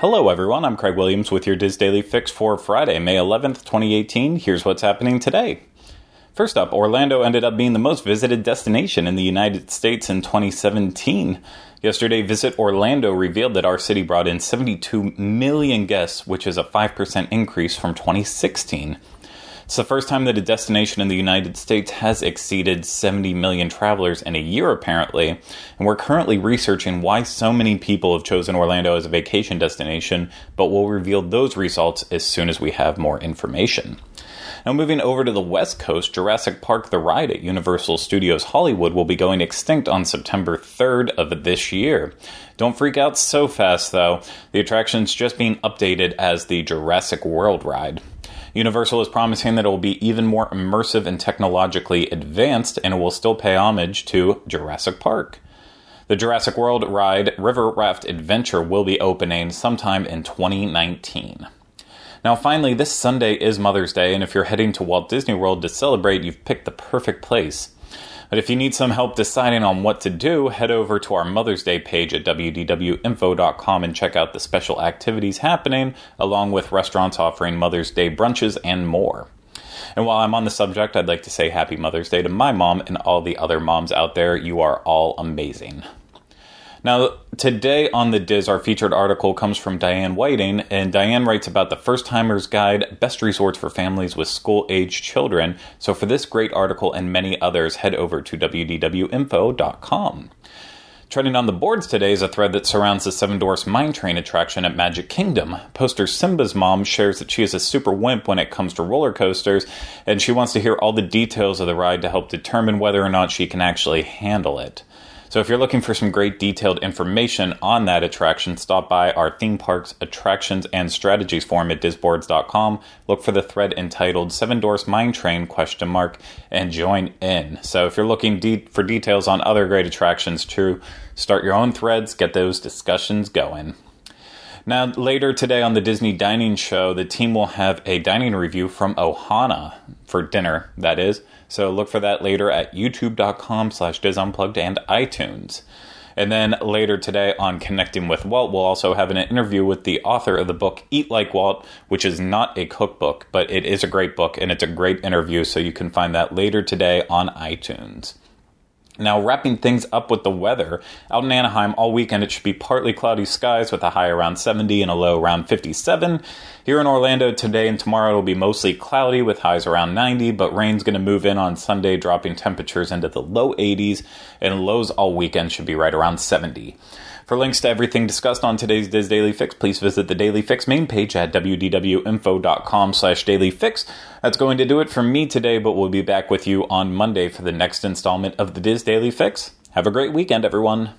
Hello, everyone. I'm Craig Williams with your DIS Daily Fix for Friday, May 11th, 2018. Here's what's happening today. First up, Orlando ended up being the most visited destination in the United States in 2017. Yesterday, Visit Orlando revealed that our city brought in 72 million guests, which is a 5% increase from 2016. It's the first time that a destination in the United States has exceeded 70 million travelers in a year, apparently. And we're currently researching why so many people have chosen Orlando as a vacation destination, but we'll reveal those results as soon as we have more information. Now, moving over to the West Coast, Jurassic Park The Ride at Universal Studios Hollywood will be going extinct on September 3rd of this year. Don't freak out so fast, though. The attraction's just being updated as the Jurassic World ride. Universal is promising that it will be even more immersive and technologically advanced, and it will still pay homage to Jurassic Park. The Jurassic World ride River Raft Adventure will be opening sometime in 2019. Now, finally, this Sunday is Mother's Day, and if you're heading to Walt Disney World to celebrate, you've picked the perfect place. But if you need some help deciding on what to do, head over to our Mother's Day page at wdwinfo.com and check out the special activities happening, along with restaurants offering Mother's Day brunches and more. And while I'm on the subject, I'd like to say Happy Mother's Day to my mom and all the other moms out there. You are all amazing. Now, today on the DIS, our featured article comes from Diane Whiting, and Diane writes about the First Timer's Guide Best Resorts for Families with School Age Children. So, for this great article and many others, head over to wdwinfo.com. Trending on the boards today is a thread that surrounds the Seven Dwarfs Mine Train attraction at Magic Kingdom. Poster Simba's mom shares that she is a super wimp when it comes to roller coasters, and she wants to hear all the details of the ride to help determine whether or not she can actually handle it. So if you're looking for some great detailed information on that attraction, stop by our theme parks attractions and strategies forum at disboards.com. Look for the thread entitled Seven Dwarfs Mine Train question mark and join in. So if you're looking de- for details on other great attractions too, start your own threads, get those discussions going. Now, later today on the Disney Dining Show, the team will have a dining review from Ohana for dinner, that is. So look for that later at youtube.com slash disunplugged and iTunes. And then later today on Connecting with Walt, we'll also have an interview with the author of the book Eat Like Walt, which is not a cookbook, but it is a great book and it's a great interview. So you can find that later today on iTunes. Now, wrapping things up with the weather, out in Anaheim all weekend it should be partly cloudy skies with a high around 70 and a low around 57. Here in Orlando today and tomorrow it'll be mostly cloudy with highs around 90, but rain's going to move in on Sunday, dropping temperatures into the low 80s, and lows all weekend should be right around 70. For links to everything discussed on today's DIS Daily Fix, please visit the Daily Fix main page at wdwinfo.com slash dailyfix. That's going to do it for me today, but we'll be back with you on Monday for the next installment of the DIS Daily Fix. Have a great weekend, everyone.